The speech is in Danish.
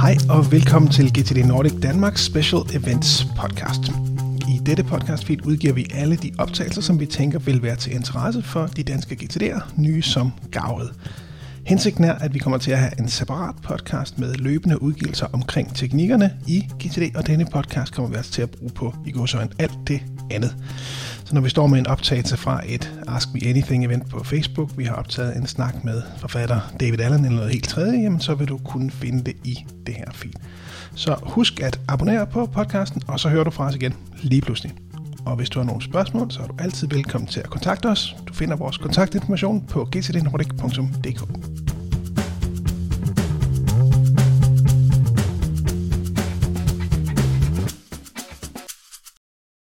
Hej og velkommen til GTD Nordic Danmarks Special Events podcast. I dette podcast feed udgiver vi alle de optagelser, som vi tænker vil være til interesse for de danske GTD'er, nye som gavet. Hensigten er, at vi kommer til at have en separat podcast med løbende udgivelser omkring teknikkerne i GTD, og denne podcast kommer vi altså til at bruge på i går så alt det andet. Så når vi står med en optagelse fra et Ask Me Anything event på Facebook, vi har optaget en snak med forfatter David Allen eller noget helt tredje, jamen så vil du kunne finde det i det her feed. Så husk at abonnere på podcasten, og så hører du fra os igen lige pludselig. Og hvis du har nogle spørgsmål, så er du altid velkommen til at kontakte os. Du finder vores kontaktinformation på gtdnordic.dk.